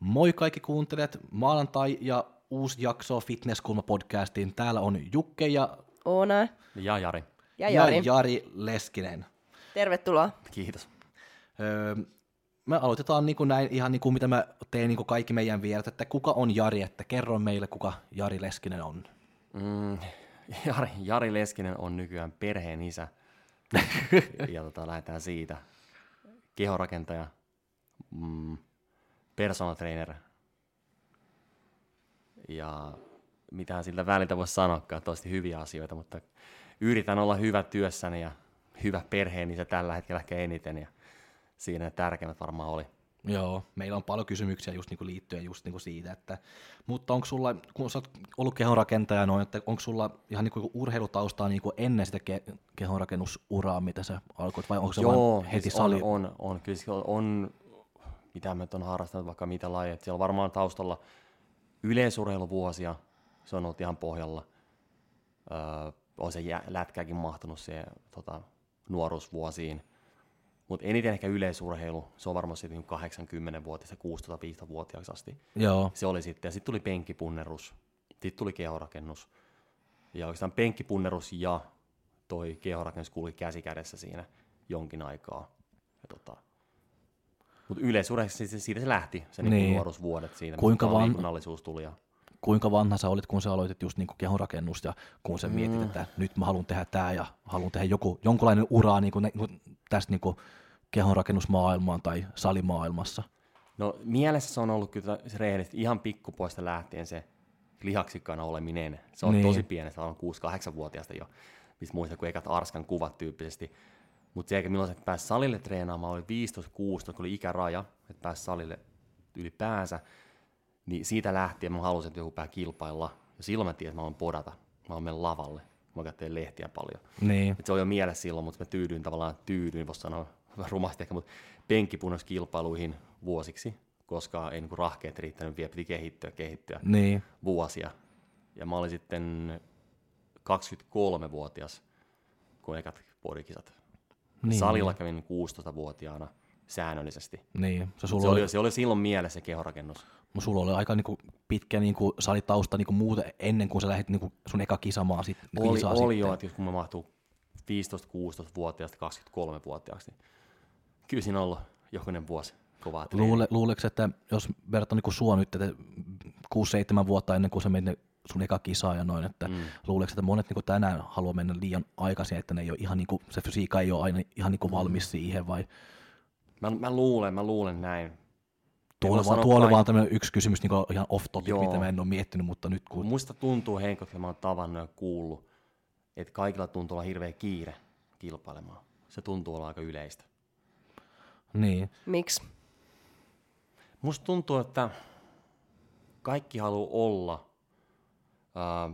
Moi kaikki kuuntelijat, maanantai ja uusi jakso Fitnesskulma podcastiin. Täällä on Jukke ja, Oona Ja Jari. ja Jari. ja Jari Leskinen. Tervetuloa. Kiitos. Öö, me aloitetaan niin kuin näin ihan niin kuin mitä mä teen niin kuin kaikki meidän vierat, että kuka on Jari, että kerro meille kuka Jari Leskinen on. Mm, Jari, Jari Leskinen on nykyään perheen isä. ja tota, lähdetään siitä. Kehorakentaja, mm, personal trainer. Ja mitään siltä väliltä voi sanoakaan, tosi hyviä asioita, mutta yritän olla hyvä työssäni ja hyvä perheen isä tällä hetkellä ehkä eniten. Ja siinä tärkeimmät varmaan oli. Joo, meillä on paljon kysymyksiä just niinku liittyen just niinku siitä, että, mutta onko sulla, kun sä oot ollut kehonrakentaja noin, että onko sulla ihan niinku urheilutaustaa niinku ennen sitä ke- kehonrakennusuraa, mitä sä alkoit, vai onko se vaan heti siis sali? On, on, on, kyllä se on, mitä mä on harrastanut vaikka mitä lajia. Siellä on varmaan taustalla yleisurheiluvuosia, se on ollut ihan pohjalla. Öö, on se jä, lätkäkin mahtunut siihen tota, nuoruusvuosiin. Mutta eniten ehkä yleisurheilu, se on varmaan sitten 80-vuotiaasta 16-15-vuotiaaksi asti. Joo, Se oli sitten, ja sitten tuli penkkipunnerus, sitten tuli kehorakennus. Ja oikeastaan penkkipunnerus ja toi kehorakennus kuuli käsi kädessä siinä jonkin aikaa. Ja tota, mutta yleisurheilus, siitä, se lähti, se niin. Niin. nuoruusvuodet siitä, Kuinka van- liikunnallisuus tuli. Ja, kuinka vanha sä olit, kun sä aloitit just niinku kehonrakennus ja kun sä mietit, Mm. että nyt mä haluan tehdä tää ja haluan tehdä joku, jonkunlainen ura niinku, niinku, tästä niinku kehonrakennusmaailmaan tai salimaailmassa. no mielessä se on ollut kyllä se rehellisesti ihan pikkupoista lähtien se lihaksikkana oleminen. Se on Niin. niin. tosi pienestä, on 6-8-vuotiaasta jo, mistä muistan, kun ekat Arskan kuvat tyyppisesti. Mutta se, milloin se pääsi salille treenaamaan, oli 15-16, kun oli ikäraja, että pääsi salille ylipäänsä, niin siitä lähtien mä halusin, että joku pää kilpailla. Ja silloin mä tiesin, että mä haluan podata. Mä mennä lavalle. Mä katsoin lehtiä paljon. Niin, Et se on jo mielessä silloin, mutta mä tyydyin tavallaan, tyydyin, voisi sanoa rumasti ehkä, mutta penkkipunnoskilpailuihin vuosiksi, koska ei niin rahkeet riittänyt vielä, piti kehittyä, kehittyä niin, vuosia. Ja mä olin sitten 23-vuotias, kun ekat podikisat. Niin. Salilla kävin 16-vuotiaana säännöllisesti. niin. Se Se sulla, oli, oli, se oli silloin mielessä se kehorakennus. no sulla oli aika niinku pitkä niinku salitausta niinku muuten ennen kuin sä lähdit niinku sun eka kisamaan sit, Oli, oli sitten. jo, että kun mä mahtuu 15-16-vuotiaasta 23-vuotiaaksi, niin kyllä siinä on ollut jokunen vuosi kovaa treeniä. Luule, luuleeko, että jos verrataan niin sua nyt, että 6-7 vuotta ennen kuin sä menit sun eka kisaa ja noin, että mm. luuleeko, että monet niin tänään haluaa mennä liian aikaisin, että ne ei ole ihan niin kuin, se fysiikka ei ole aina ihan niin kuin valmis siihen vai Mä, mä luulen, mä luulen näin. tuo oli vaan, tuo oli vaan tämmöinen yksi kysymys niin kuin ihan off topic, Joo. mitä mä en ole miettinyt, mutta nyt kun, Musta tuntuu henkot, kun mä oon tavannut ja kuullut, että kaikilla tuntuu olla hirveä kiire kilpailemaan. Se tuntuu olla aika yleistä. niin, Miksi? Musta tuntuu, että kaikki haluaa olla ää,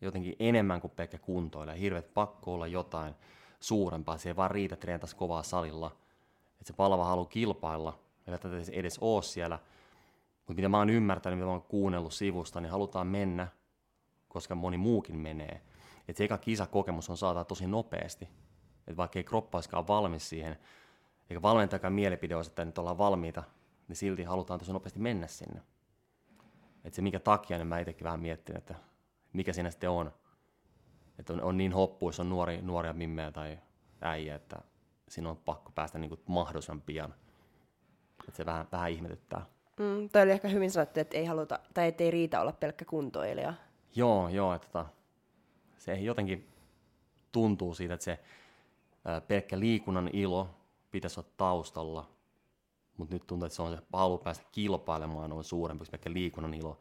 jotenkin enemmän kuin pelkkä kuntoilla. Hirveet pakko olla jotain suurempaa. Se ei vaan riitä treenata kovaa salilla. Että se palava haluaa kilpailla. Ei tätä edes ole siellä. Mutta mitä mä oon ymmärtänyt, mitä mä oon kuunnellut sivusta, niin halutaan mennä, koska moni muukin menee. Että se eka kisakokemus on saatava tosi nopeasti. Että vaikka ei kroppa olisikaan valmis siihen, eikä valmentajakaan mielipide olisi, että nyt ollaan valmiita, niin silti halutaan tosi nopeasti mennä sinne. Että se minkä takia, niin mä itsekin vähän miettinyt, että mikä siinä sitten on. Että on, on niin hoppuissa, on nuori, nuoria mimmejä tai äijä, että siinä on pakko päästä niin kuin mahdollisimman pian. Että se vähän, vähän ihmetyttää. Mm, toi oli ehkä hyvin sanottu, että ei haluta, tai että ei riitä olla pelkkä kuntoilija. Joo, joo, että tota, se jotenkin tuntuu siitä, että se ää, pelkkä liikunnan ilo pitäisi olla taustalla, mutta nyt tuntuu, että se on se halu päästä kilpailemaan on suurempi kuin pelkkä liikunnan ilo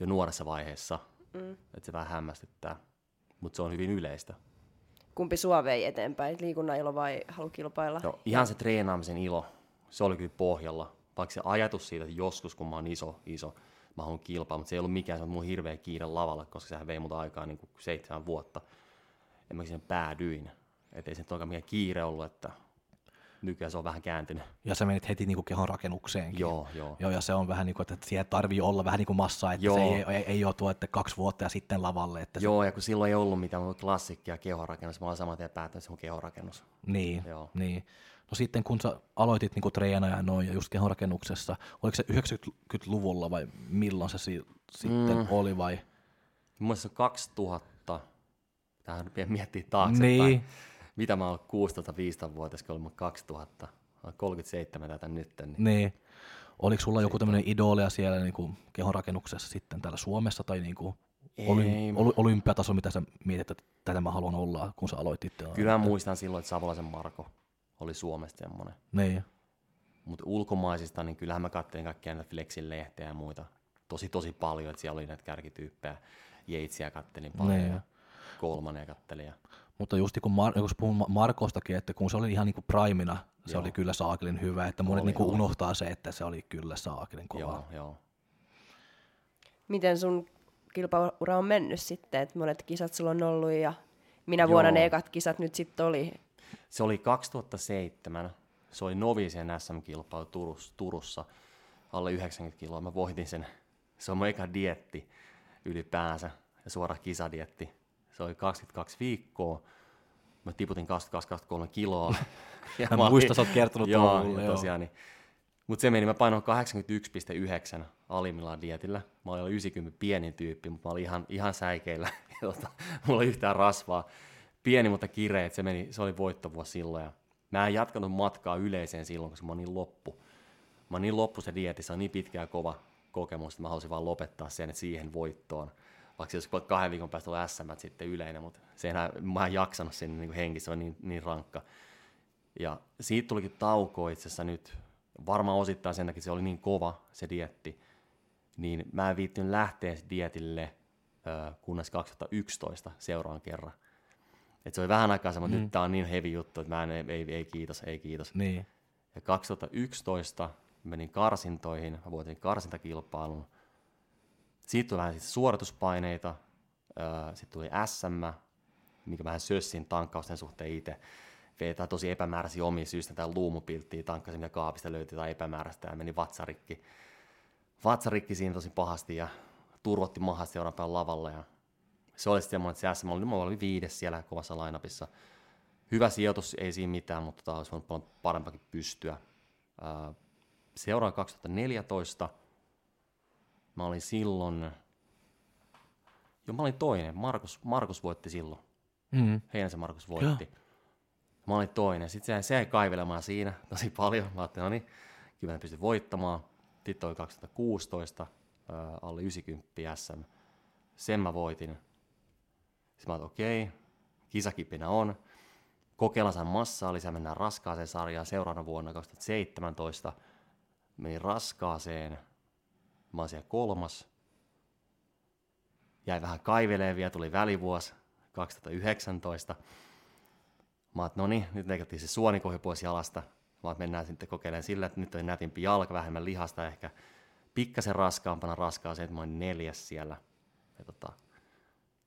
jo nuoressa vaiheessa, mm. että se vähän hämmästyttää, mutta se on hyvin yleistä. Kumpi sua vei eteenpäin, liikunnan ilo vai halu kilpailla? No, ihan se treenaamisen ilo, se oli kyllä pohjalla, vaikka se ajatus siitä, että joskus kun mä oon iso, iso, mä haluan kilpaa, mutta se ei ollut mikään se on mun hirveä kiire lavalla, koska sehän vei mut aikaa niin kuin seitsemän vuotta. En mä sinne päädyin. Että ei se nyt mikään kiire ollut, että nykyään se on vähän kääntynyt. Ja sä menit heti niinku kehon rakennukseenkin. Joo, joo. Joo, ja se on vähän niin kuin, että siellä tarvii olla vähän niin kuin massaa, että Joo. se ei, ei, ei ole tuo, että kaksi vuotta ja sitten lavalle. Että Joo, ja kun silloin ei ollut mitään klassikkia kehorakennus, mä olen saman tien päättänyt, että se on kehorakennus. Se, niin, Joo. niin. No sitten kun sä aloitit niin treenaaja ja noin ja just kehonrakennuksessa, oliko se 90-luvulla vai milloin se si- sitten Mm. oli vai? Mun mielestä se on 2000, tähän rupeaa miettiä taaksepäin. Niin. Mitä mä oon 16-15-vuotias, kun olin 2000. Mä oon 37 tätä nyt. Niin. Niin. Oliko sulla joku tämmöinen idolia siellä niin kuin kehonrakennuksessa sitten täällä Suomessa tai niin kuin olym- oly- olympiataso, mitä sä mietit, että tätä mä haluan olla, kun sä aloitit? Kyllä mä muistan silloin, että Savolaisen Marko oli Suomesta semmoinen. Niin. Mutta ulkomaisista, niin kyllähän mä kattelin kaikkia näitä Flexin lehteä ja muita. Tosi tosi paljon, että siellä oli näitä kärkityyppejä. Jeitsiä kattelin paljon Niin. ja kolmannen kattelin. Ja... Mutta just kun, Mar- kun puhun Ma- Markostakin, että kun se oli ihan niin kuin primina, se Joo. oli kyllä saakelin hyvä, että monet Oli, niin kuin unohtaa se, että se oli kyllä saakelin kova. Joo, joo. Miten sun kilpaura on mennyt sitten, että monet kisat sulla on ollut ja minä Joo. vuonna ne ekat kisat nyt sitten oli? Se oli 2007. Se oli Novisien SM-kilpailu Turussa, Turussa alle 90 kiloa. Mä voitin sen. Se on mun eka dietti ylipäänsä ja suora kisadietti. Se oli 22 viikkoa. Mä tiputin 22-23 kiloa. ja Mä olin- muistan, sä oot kertonut joo, mulle, joo. tosiaan, niin. Mutta se meni, mä painoin 81,9 alimmillaan dietillä. Mä olin 90 pienin tyyppi, mutta mä olin ihan, ihan säikeillä. Tota, mulla ei yhtään rasvaa. Pieni, mutta kireet. Se, meni, se oli voittovuosi silloin. Ja mä en jatkanut matkaa yleiseen silloin, koska mä olin niin loppu. Mä olin niin loppu se dietti, se on niin pitkä ja kova kokemus, että mä halusin vaan lopettaa sen, siihen voittoon. Vaikka vaikka kahden viikon päästä ollut SM sitten yleinen, mutta se enää, mä en jaksanut sinne niin henki, se on niin, niin rankka. Ja siitä tulikin tauko itse asiassa nyt, varmaan osittain sen takia, se oli niin kova se dietti, niin mä en viittynyt lähteä dietille, kunnes 2011 seuraan kerran. Et se oli vähän aikaa semmoinen, että nyt tää on niin heavy juttu, että mä en, ei, ei, ei kiitos, ei kiitos. Niin. Ja 2011 menin karsintoihin, mä voitin karsintakilpailun. Siitä tuli vähän sit suorituspaineita, sitten tuli SM, mikä vähän sössin tankkausten suhteen itse. Vetää tosi epämääräisiä omia syistä, tai luumupilttiä tankkasin, mitä kaapista löytyi tai epämääräistä, ja meni vatsarikki. Vatsarikki siinä tosi pahasti, ja turvotti mahasti seuraavan lavalla, ja se oli semmoinen, että se SM oli, mä viides siellä kovassa lainapissa. Hyvä sijoitus, ei siinä mitään, mutta tota, olisi voinut paljon parempakin pystyä. Ää, Seuraan 2014. Mä olin silloin, joo mä olin toinen, Markus, Markus voitti silloin. Mm. Heinäsen Markus voitti. Mä olin toinen. Sitten se jäi, se jäi kaivelemaan siinä tosi paljon. Mä ajattelin, no niin, kyllä mä pystyn voittamaan. Sitten oli 2016, ää, alle 90 SM. Sen mä voitin. Sitten mä ajattelin, okei, kisakipinä on. Kokeillaan sain massaa lisää, mennään raskaaseen sarjaan seuraavana vuonna 2017. Menin raskaaseen, mä oon siellä kolmas. Jäi vähän kaiveleen vielä, tuli välivuosi 2019. Mä oot, no niin, nyt leikattiin se suonikohi pois jalasta. Mä oot, mennään sitten kokeilemaan sillä, että nyt on nätimpi jalka, vähemmän lihasta ehkä pikkasen raskaampana raskaaseen, että mä olin neljäs siellä. Ja tota,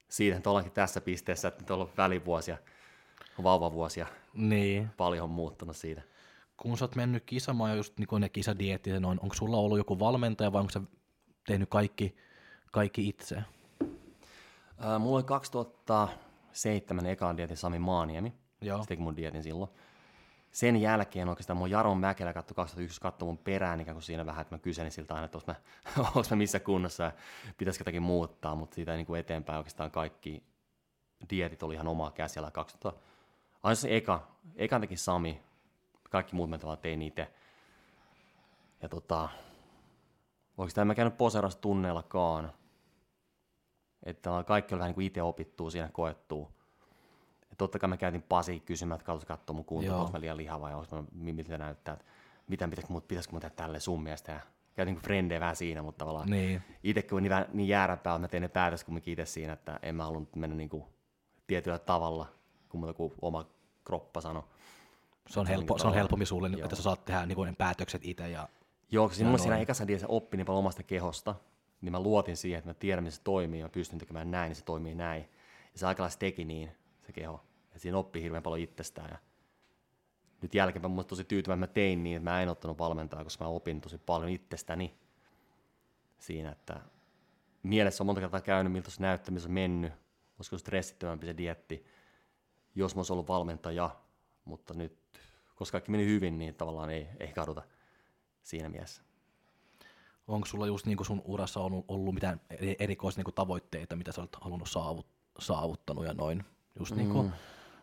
siitä nyt ollaankin tässä pisteessä, että nyt on ollut välivuosia, vauvavuosia, Niin. paljon on muuttunut siitä. Kun sä oot mennyt kisamaan ja just niin ne kisadietit, noin, onko sulla ollut joku valmentaja vai onko sä tehnyt kaikki, kaikki itse? Ää, mulla oli 2007 ekaan dietin Sami Maaniemi. Joo. Se teki mun dietin silloin. Sen jälkeen oikeastaan mun Jaron Mäkelä katsoi 2001 katsoi mun perään ikään kuin siinä vähän, että mä kyselin siltä aina, että onko mä, onko mä missä kunnossa ja pitäisikö jotakin muuttaa, mutta siitä niin kuin eteenpäin oikeastaan kaikki dietit oli ihan omaa käsiala 2000. Aina se eka, ekan teki Sami, kaikki muut mä tavallaan tein itse. Ja tota, oikeastaan en mä käynyt poseras tunneellakaan. Että kaikki oli vähän niin kuin itse opittuu siinä koettuu. Ja totta kai mä käytin Pasi kysymään, että katsotaan katsoa mun kuntoa, Joo. onko mä liian lihava ja onko miltä näyttää, että mitä pitäisikö mun, pitäisikö mun tehdä tälle sun mielestä. Ja käytin niin frendejä vähän siinä, mutta tavallaan Niin. itse kun niin, niin jääräpää, että mä tein ne päätös kumminkin itse siinä, että en mä halunnut mennä niin kuin tietyllä tavalla, kun muuta kuin oma kroppa sanoi. Se on, on helppo, niinku se on helpommin sulle, Joo. että sä saat tehdä niin päätökset itse. Ja, Joo, koska Ja mulla siinä ekassa diessä oppi niin paljon omasta kehosta, niin mä luotin siihen, että mä tiedän, missä se toimii, ja mä pystyn tekemään näin, niin se toimii näin. Ja se aika lailla teki niin, se keho. Et siinä oppii hirveän paljon itsestään. Ja nyt jälkeenpäin mä tosi tyytyväinen, että mä tein niin, että mä en ottanut valmentajaa, koska mä opin tosi paljon itsestäni siinä, että mielessä on monta kertaa käynyt, miltä se näyttämistä on mennyt, olisiko stressittömämpi se dietti, jos mä olisin ollut valmentaja, mutta nyt, koska kaikki meni hyvin, niin tavallaan ei, ei kaduta siinä mielessä. Onko sulla just niin sun urassa on ollut mitään erikoisia niin tavoitteita, mitä sä olet halunnut saavut, saavuttanut ja noin? Just niin kuin mm.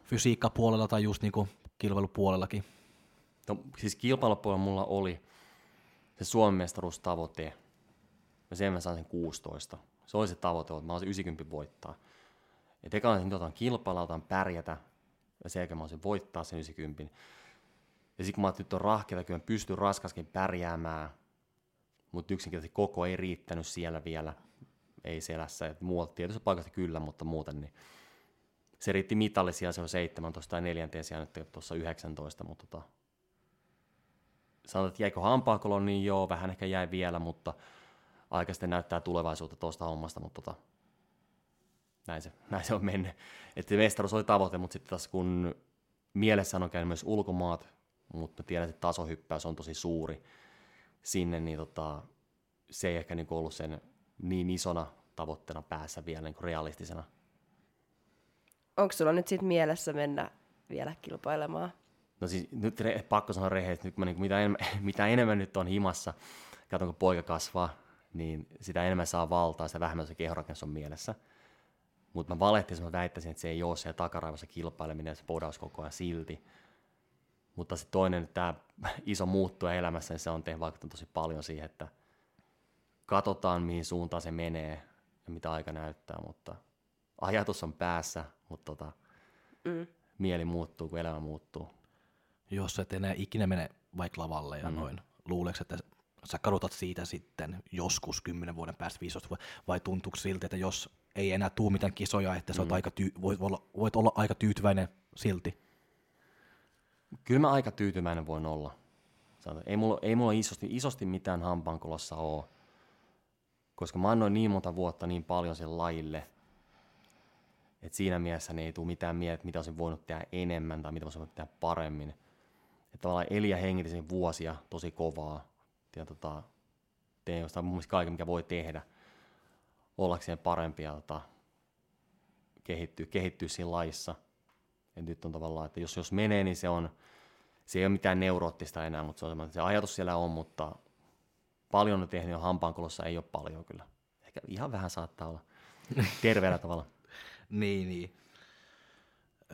fysiikkapuolella tai just niin kuin kilpailupuolellakin? No, siis kilpailupuolella mulla oli se Suomen mestaruustavoite. Ja sen mä sain sen 16. Se oli se tavoite, että mä olisin 90 voittaa. Ja tekään sen otan kilpailla, otan pärjätä. Ja sen jälkeen mä olisin voittaa sen 90. Ja sitten kun mä ajattelin, että on rahkeita, kyllä mä pystyn raskaskin pärjäämään. Mutta yksinkertaisesti koko ei riittänyt siellä vielä. Ei selässä. Et muualta tietysti paikasta kyllä, mutta muuten niin se riitti mitallisia, se on 17 tai 4 sijaan nyt tuossa 19, mutta tota, sanotaan, että jäikö hampaakolo, niin joo, vähän ehkä jäi vielä, mutta aika sitten näyttää tulevaisuutta tuosta hommasta, mutta tota, näin, se, näin se on mennyt. Että mestaruus oli tavoite, mutta sitten taas kun mielessä on käynyt myös ulkomaat, mutta tiedän, että tasohyppäys on tosi suuri sinne, niin tota, se ei ehkä niin ollut sen niin isona tavoitteena päässä vielä niin realistisena onko sulla nyt sit mielessä mennä vielä kilpailemaan? No siis nyt re, pakko sanoa rehellisesti, nyt mä, niin mitä, enemmän, mitä enemmän nyt on himassa, katon kun poika kasvaa, niin sitä enemmän saa valtaa, sitä vähemmän se kehorakennus on mielessä. Mutta mä valehtisin, mä väittäisin, että se ei ole se takaraivossa kilpaileminen, se podaus koko ajan silti. Mutta se toinen, tämä iso muuttuja elämässä, niin se on tehnyt vaikuttanut tosi paljon siihen, että katsotaan mihin suuntaan se menee ja mitä aika näyttää, mutta ajatus on päässä, mutta tota, mm. mieli muuttuu, kun elämä muuttuu. Jos et enää ikinä mene vaikka lavalle ja mm. noin, luuleeko, että sä kadotat siitä sitten joskus 10 vuoden päästä, 15 vuotta, vai tuntuuko siltä, että jos ei enää tuu mitään kisoja, että sä mm. aika tyy- voit, olla, voit olla aika tyytyväinen silti? Kyllä mä aika tyytyväinen voin olla. Ei mulla, ei mulla isosti, isosti mitään hampaankolossa ole, koska mä annoin niin monta vuotta niin paljon sen lajille – et siinä mielessä ei tule mitään mieltä, mitä olisin voinut tehdä enemmän tai mitä olisin voinut tehdä paremmin. Että tavallaan eli ja hengitin vuosia tosi kovaa. Ja tota, teen jostain mun mielestä kaiken, mikä voi tehdä ollakseen parempi ja tota, kehittyä, kehittyä siinä laissa. Ja nyt on tavallaan, että jos, jos menee, niin se on, se ei ole mitään neuroottista enää, mutta se, on se ajatus siellä on, mutta paljon on tehnyt jo hampaankolossa, ei ole paljon kyllä. Ehkä ihan vähän saattaa olla terveellä tavalla. Niin, niin.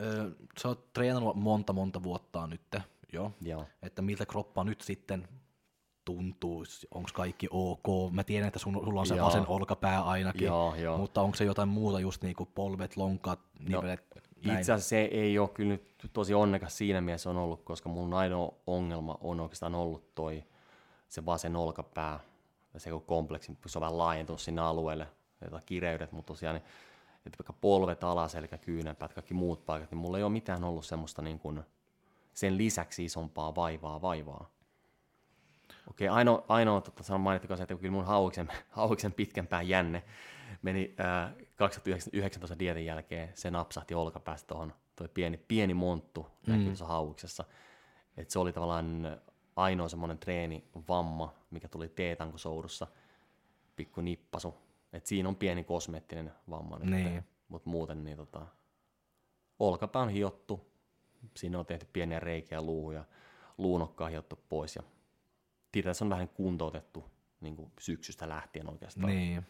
Öö, sä oot treenannut monta, monta vuotta nyt, jo. Joo. Että miltä kroppa nyt sitten tuntuu, onko kaikki ok. Mä tiedän, että sun, sulla on se Joo. vasen olkapää ainakin, Joo, jo. mutta onko se jotain muuta, just niin kuin polvet, lonkat, nivelet, no, Itse asiassa se ei ole kyllä nyt tosi onnekas siinä mielessä on ollut, koska mun ainoa ongelma on oikeastaan ollut toi se vasen olkapää se kompleksi, se on vähän laajentunut sinne alueelle, kireydet, mutta tosiaan niin että vaikka polvet, alaselkä, kyynärpäät, kaikki muut paikat, niin mulla ei ole mitään ollut semmoista niin kuin sen lisäksi isompaa vaivaa vaivaa. Okei, ainoa, ainoa tota, sanon mainittakoon se, että kyllä mun hauiksen, hauiksen pitkänpää jänne meni äh, 2019 dietin jälkeen, se napsahti olkapäästä tuohon, toi pieni, pieni monttu näkyy mm. tuossa hauiksessa. Et se oli tavallaan ainoa semmoinen treenivamma, mikä tuli teetankosoudussa, pikku nippasu, et siinä on pieni kosmeettinen vamma niin. mutta muuten niin tota, olkapää on hiottu, siinä on tehty pieniä reikiä luuhun ja luunokkaa hiottu pois ja se on vähän kuntoutettu niin kuin syksystä lähtien oikeastaan. Niin.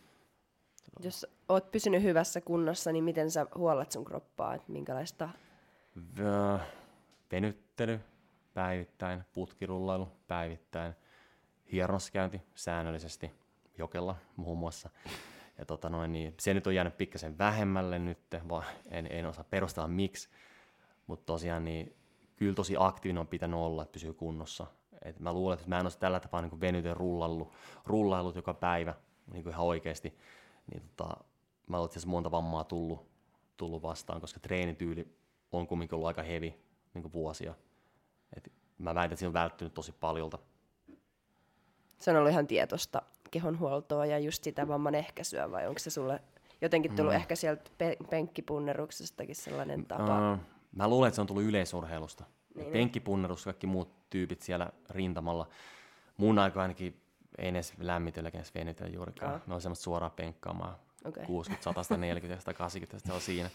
Jos oot pysynyt hyvässä kunnossa, niin miten sä huollat sun kroppaa, että minkälaista? V- venyttely päivittäin, putkirullailu päivittäin, hiernoskäynti säännöllisesti, jokella muun muassa. Ja tota noin, niin se nyt on jäänyt pikkasen vähemmälle nyt, vaan en, en osaa perustella miksi. Mutta tosiaan niin kyllä tosi aktiivinen on pitänyt olla, että pysyy kunnossa. Et mä luulen, että mä en olisi tällä tapaa niin venyten rullallut, rullailut joka päivä niin kuin ihan oikeasti. Niin tota, mä olen monta vammaa tullut, tullut vastaan, koska treenityyli on kumminkin ollut aika hevi niin vuosia. Et mä väitän, että siinä on välttynyt tosi paljolta. Se on ollut ihan tietosta kehonhuoltoa ja just sitä vamman ehkäisyä, vai onko se sulle jotenkin tullut mm. ehkä sieltä pe- penkkipunneruksestakin sellainen tapa? Uh, mä luulen, että se on tullut yleisurheilusta. Niin, Penkkipunnerus, kaikki muut tyypit siellä rintamalla. Mun aika ainakin ei edes lämmitellä, edes venytä juurikaan. Aa. Ne on semmoista suoraan penkkaamaan. Okei. 60, 100, 140, 180, se on siinä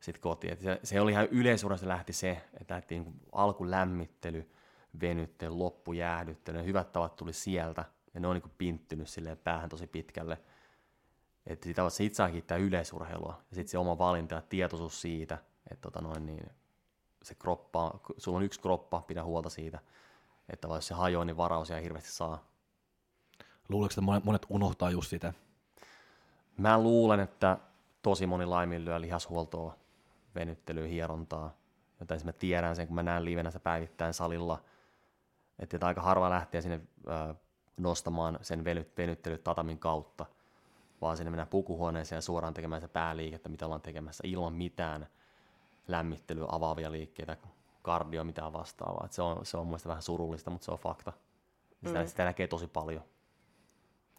sitten kotiin. Et se, se, oli ihan yleisurassa lähti se, että lähti niin alkulämmittely, venyttely, loppujäähdyttely. Ne hyvät tavat tuli sieltä ja ne on niin pinttynyt silleen päähän tosi pitkälle. Että sitä sit saa kiittää yleisurheilua ja sitten se oma valinta ja tietoisuus siitä, että tota noin, niin se kroppa, sulla on yksi kroppa, pidä huolta siitä, että jos se hajoaa, niin varausia hirveästi saa. Luuleeko, että monet, unohtaa just sitä? Mä luulen, että tosi moni laiminlyö lihashuoltoa, venyttelyä, hierontaa. Joten mä tiedän sen, kun mä näen livenä sitä päivittäin salilla, että aika harva lähtee sinne ö, nostamaan sen venyt, venyttelyt tatamin kautta, vaan sinne mennään pukuhuoneeseen ja suoraan tekemään se pääliikettä, mitä ollaan tekemässä, ilman mitään lämmittelyä, avaavia liikkeitä, kardio, mitään vastaavaa. Et se, on, se on mun vähän surullista, mutta se on fakta. Sitä, mm. sitä näkee tosi paljon.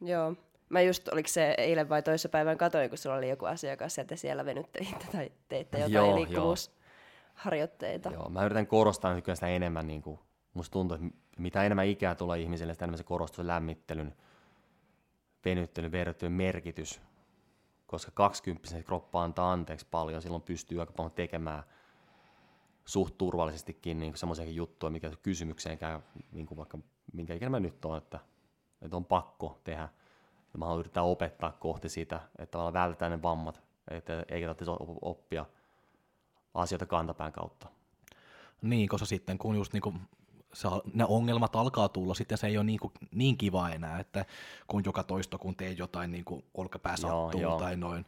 Joo. Mä just, oliko se eilen vai toisessa päivän katoin, kun sulla oli joku asiakas, että siellä venyttelitte tai teitte jotain Joo, joo. liikkuvuusharjoitteita. Joo, mä yritän korostaa nykyään sitä enemmän, niin kuin, musta tuntuu, että mitä enemmän ikää tulee ihmisille, sitä enemmän se korostuu se lämmittelyn, venyttelyn, verryttelyn merkitys, koska 20 se kroppa antaa anteeksi paljon, silloin pystyy aika paljon tekemään suht turvallisestikin niin semmoisiakin juttuja, mikä kysymykseen käy, niin kuin vaikka minkä ikinä mä nyt on, että, että on pakko tehdä. Ja mä haluan yrittää opettaa kohti sitä, että tavallaan vältetään ne vammat, että eikä tarvitse op- oppia asioita kantapään kautta. Niin, koska sitten kun just niinku se, ne ongelmat alkaa tulla, sitten se ei ole niin, kuin, niin kiva enää, että kun joka toisto, kun teet jotain niin kuin olkapää Joo, sattuu joo. tai noin.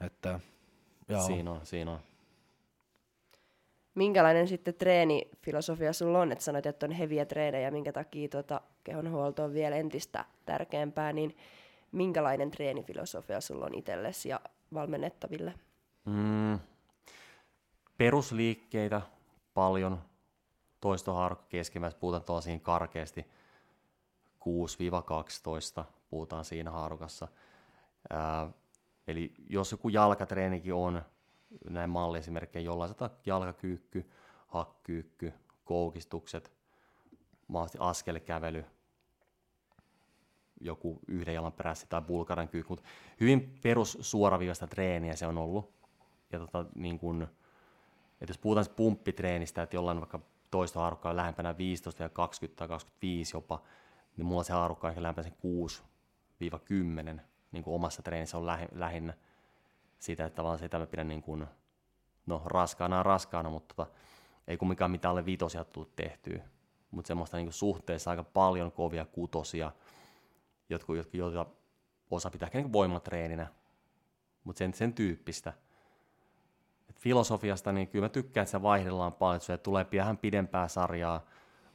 Että, joo. Siinä on, siinä on. Minkälainen sitten treenifilosofia sulla on, että sanoit, että on heviä treenejä, minkä takia tuota kehonhuolto on vielä entistä tärkeämpää, niin minkälainen treenifilosofia sulla on itsellesi ja valmennettaville? Mm, perusliikkeitä paljon, toistohaarukka keskimmäistä, puhutaan tosiin karkeasti 6-12, puhutaan siinä haarukassa. Ää, eli jos joku jalkatreenikin on, näin malliesimerkkejä, jollain sata jalkakyykky, hakkyykky, koukistukset, mahdollisesti askelkävely, joku yhden jalan perässä tai bulgaran kyykky, mutta hyvin perus suoraviivasta treeniä se on ollut. Ja tota, niin kun, että jos puhutaan pumppitreenistä, että jollain vaikka toista haarukkaa lähempänä 15 ja 20 tai 25 jopa, niin mulla se haarukka on ehkä lähempänä sen 6-10 niin kuin omassa treenissä on lähi, lähinnä sitä, että vaan sitä mä pidän niin kuin, no raskaana raskaana, mutta tota, ei kumminkaan mitään alle viitosia tullut tehtyä, mutta semmoista niin kuin suhteessa aika paljon kovia kutosia, jotka, jotka, joita osa pitää ehkä niin voimatreeninä, mutta sen, sen tyyppistä. Filosofiasta, niin kyllä mä tykkään, että se vaihdellaan paljon, että tulee vähän pidempää sarjaa,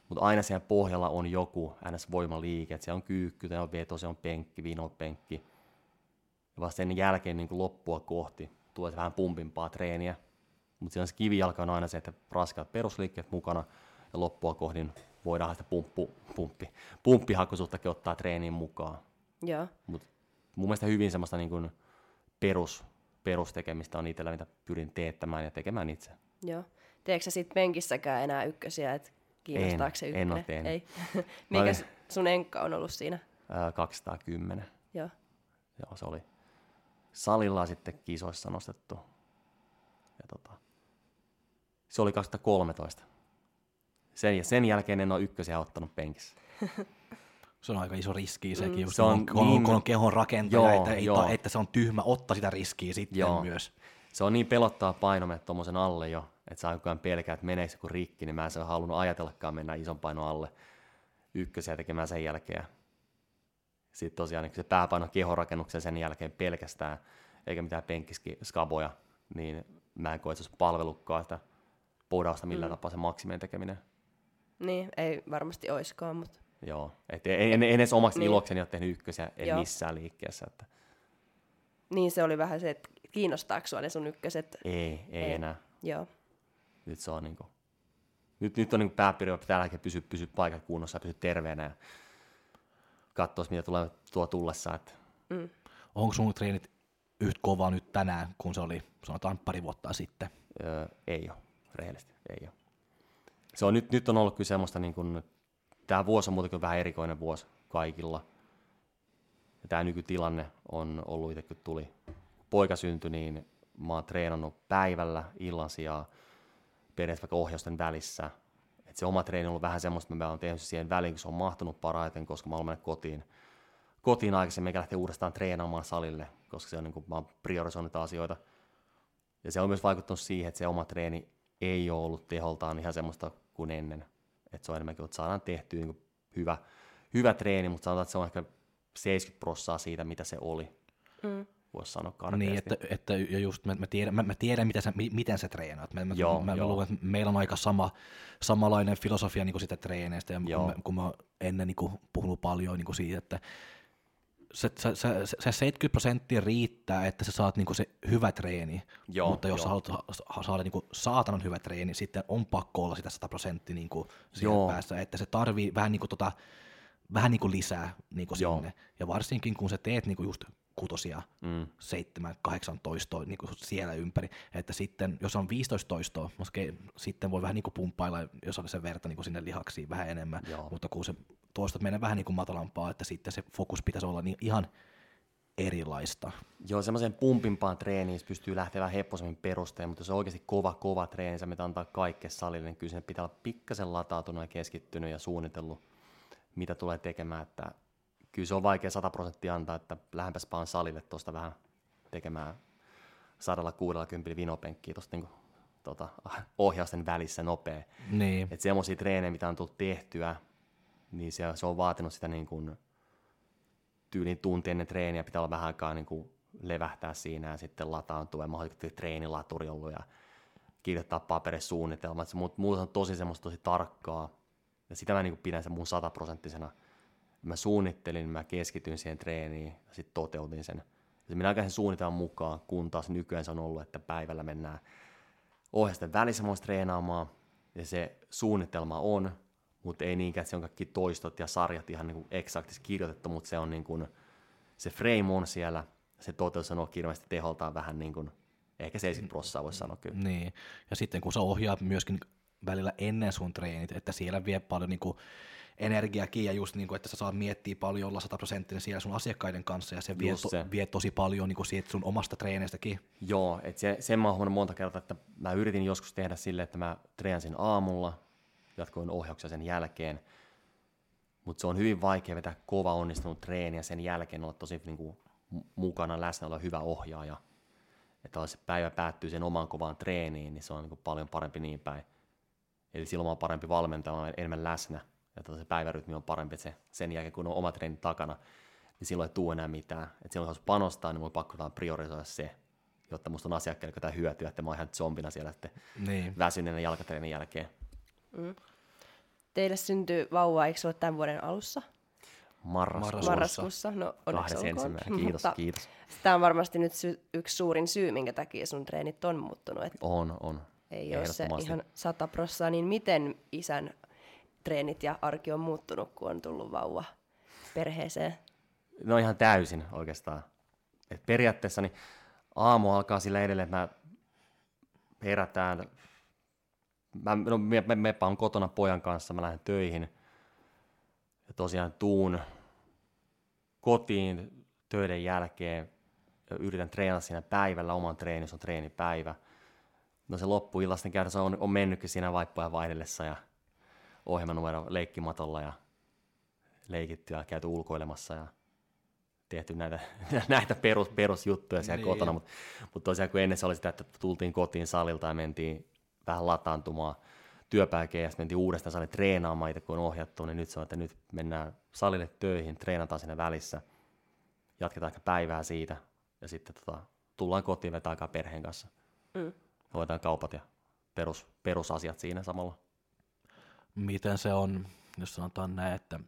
mutta aina siellä pohjalla on joku NS-voimaliike, että se on kyykky, se on veto, se on penkki, vinopenkki. Ja vasta sen jälkeen niin loppua kohti tulee vähän pumpimpaa treeniä. Mutta siinä se kivijalka on aina se, että raskaat perusliikkeet mukana ja loppua kohdin voidaan sitä pumppu, pumppi, pumppihakuisuuttakin ottaa treeniin mukaan. Joo. Mutta mun mielestä hyvin semmoista niin kuin perus, perustekemistä on itsellä, mitä pyrin teettämään ja tekemään itse. Joo. Teekö sä sit penkissäkään enää ykkösiä, että kiinnostaako En, se en ykkönen? oo tehnyt. Ei. Mikä olin- sun enkka on ollut siinä? Ää, 210. Joo. Joo, se oli salilla sitten kisoissa nostettu. Ja tota, se oli 2013. Sen, sen jälkeen en ole ykkösiä ottanut penkissä. Se on aika iso riski sekin, mm, se on on, kun, on, niin- kun on kehon rakentaja, Joo, että, ei joo. että se on tyhmä ottaa sitä riskiä sitten Joo. myös. Se on niin pelottaa painomme tuommoisen alle jo, että saa koko ajan pelkää, että meneekö joku rikki, niin mä en se ole halunnut ajatellakaan mennä ison painon alle ykkösiä tekemään sen jälkeen. Sitten tosiaan niin se pääpaino kehorakennuksen sen jälkeen pelkästään, eikä mitään penkkiskaboja, niin mä en koe, että se palvelukkaa sitä podausta millään mm. tapaa se maksimien tekeminen. Niin, ei varmasti oiskaan, mutta Joo, et en, en, en edes omaksi Niin. ilokseni ole tehnyt ykkösiä, en Joo. missään liikkeessä. Että niin se oli vähän se, että kiinnostaako sua ne sun ykköset? ei, ei, Ei. enää. Joo. Nyt se on niinku, nyt, nyt on niinku että tällä hetkellä pysy, pysy paikat kunnossa ja pysy terveenä ja katsoa, mitä tulee tuo tullessa. Että Onko sun treenit yhtä kovaa nyt tänään, kun se oli sanotaan pari vuotta sitten? öö, ei ole, rehellisesti ei ole. se on, nyt, nyt on ollut kyllä semmoista, niin kuin, tämä vuosi on muutenkin vähän erikoinen vuosi kaikilla. Ja tämä nykytilanne on ollut itse, kun tuli poika syntyi, niin mä oon treenannut päivällä illan sijaan periaatteessa vaikka ohjausten välissä. Et se oma treeni on ollut vähän semmoista, että mä oon tehnyt siihen väliin, kun se on mahtunut parhaiten, koska mä oon mennyt kotiin, kotiin aikaisemmin, eikä lähteä uudestaan treenaamaan salille, koska se on niin kuin, mä oon priorisoinut asioita. Ja se on myös vaikuttanut siihen, että se oma treeni ei ole ollut teholtaan ihan semmoista kuin ennen. Että se on enemmänkin, että saadaan tehtyä niin hyvä, hyvä treeni, mutta sanotaan, että se on ehkä 70 prossaa siitä, mitä se oli. Mm voisi sanoa karkeasti. Niin, että, että ja just mä, mä, tiedän, mä, mä tiedän miten, sä, miten sä treenaat. Mä, joo, mä, joo. mä luulen, että meillä on aika sama, samanlainen filosofia niin kuin sitä treeneistä, ja joo. kun, kun mä ennen niin kuin, puhunut paljon niin kuin siitä, että se, se, se, se 70 prosenttia riittää, että sä saat niinku se hyvä treeni, joo, mutta jos jo. haluat saada niinku saatanan hyvä treeni, sitten on pakko olla sitä 100 prosenttia niinku siellä päässä, että se tarvii vähän niinku tota, vähän niinku lisää niinku sinne. Ja varsinkin kun sä teet niinku just kutosia, mm. 7, 8 toistoa niin kuin siellä ympäri, että sitten, jos on 15 toistoa, okay, sitten voi vähän niin kuin pumppailla, jos on se verta niin kuin sinne lihaksiin vähän enemmän, Joo. mutta kun se toistot menee vähän niin kuin matalampaa, että sitten se fokus pitäisi olla niin ihan erilaista. Joo, semmoisen pumpimpaan treeniin pystyy lähteä vähän hepposemmin perusteen, mutta jos on oikeasti kova, kova treeni, sä antaa kaikkea salille, niin kyllä sen pitää olla pikkasen latautunut ja keskittynyt ja suunnitellut, mitä tulee tekemään, että kyllä se on vaikea 100 prosenttia antaa, että lähempäs paan salille tuosta vähän tekemään 160 vinopenkkiä tuosta niin tota, ohjausten välissä nopea. Niin. Että semmoisia treenejä, mitä on tullut tehtyä, niin se, se on vaatinut sitä niin kuin, tyylin tunti ennen treeniä, pitää olla vähän aikaa niin kuin levähtää siinä ja sitten lataantua. Ja mahdollisesti treenilaturi ollut ja kirjoittaa paperisuunnitelmat. Mutta muuta on tosi semmoista tosi tarkkaa. Ja sitä mä niin kuin pidän sen mun sataprosenttisena. Mä suunnittelin, mä keskityin siihen treeniin ja sitten toteutin sen. Ja minä aikaisen suunnitelman mukaan, kun taas nykyään se on ollut, että päivällä mennään ohjasten välissä treenaamaan, ja se suunnitelma on, mutta ei niinkään, että se on kaikki toistot ja sarjat ihan niin eksaktis kirjoitettu, mutta se on niin kuin, se frame on siellä, se toteutus on kirjallisesti teholtaan vähän niin kuin, ehkä 70 prosenttia voisi sanoa kyllä. Niin, ja sitten kun sä ohjaat myöskin välillä ennen sun treenit, että siellä vie paljon niin kuin energiakin ja just niin kuin, että sä saat miettiä paljon olla sataprosenttinen siellä sun asiakkaiden kanssa ja se vie, to, se. vie tosi paljon niin kuin siitä sun omasta treeneistäkin. Joo, että se, sen mä oon monta kertaa, että mä yritin joskus tehdä silleen, että mä treenasin aamulla, jatkoin ohjauksia sen jälkeen, mutta se on hyvin vaikea vetää kova onnistunut treeni ja sen jälkeen olla tosi niin kuin, mukana läsnä olla hyvä ohjaaja. Että jos se päivä päättyy sen omaan kovaan treeniin, niin se on niin kuin paljon parempi niin päin. Eli silloin on parempi valmentaa, enemmän läsnä ja se päivärytmi on parempi, että se, sen jälkeen kun on oma treeni takana, niin silloin ei tule enää mitään. Että silloin jos panostaa, niin mun pakko priorisoida se, jotta musta on asiakkaille jotain hyötyä, että mä oon ihan zombina siellä sitten niin. väsyneenä jalkatreenin jälkeen. Mm. Teille syntyy vauva, eikö se ole tämän vuoden alussa? Marraskuussa. Marraskuussa, no onneksi olkoon. Kiitos, Mutta kiitos. Tämä on varmasti nyt sy- yksi suurin syy, minkä takia sun treenit on muuttunut. Että on, on. Ei ole se ihan sata prossaa, niin miten isän treenit ja arki on muuttunut, kun on tullut vauva perheeseen? No ihan täysin oikeastaan. Et periaatteessa niin aamu alkaa sillä edelleen, että mä herätään, mä, no, me, me, on kotona pojan kanssa, mä lähden töihin ja tosiaan tuun kotiin töiden jälkeen ja yritän treenata siinä päivällä oman treeni, se on treenipäivä. No se loppuillasten käytössä on, on mennytkin siinä vaippoja vaihdellessa ja ohjelmanumero leikkimatolla ja leikitty ja käyty ulkoilemassa ja tehty näitä, näitä perus, perusjuttuja siellä niin. kotona, mutta mut tosiaan kun ennen se oli sitä, että tultiin kotiin salilta ja mentiin vähän lataantumaan työpäikeen ja sitten mentiin uudestaan salille treenaamaan itse kun on ohjattu, niin nyt se on, että nyt mennään salille töihin, treenataan sinne välissä, jatketaan ehkä päivää siitä ja sitten tota, tullaan kotiin vetää aikaa perheen kanssa. Mm. Hoidetaan kaupat ja perus, perusasiat siinä samalla miten se on, jos sanotaan näin, että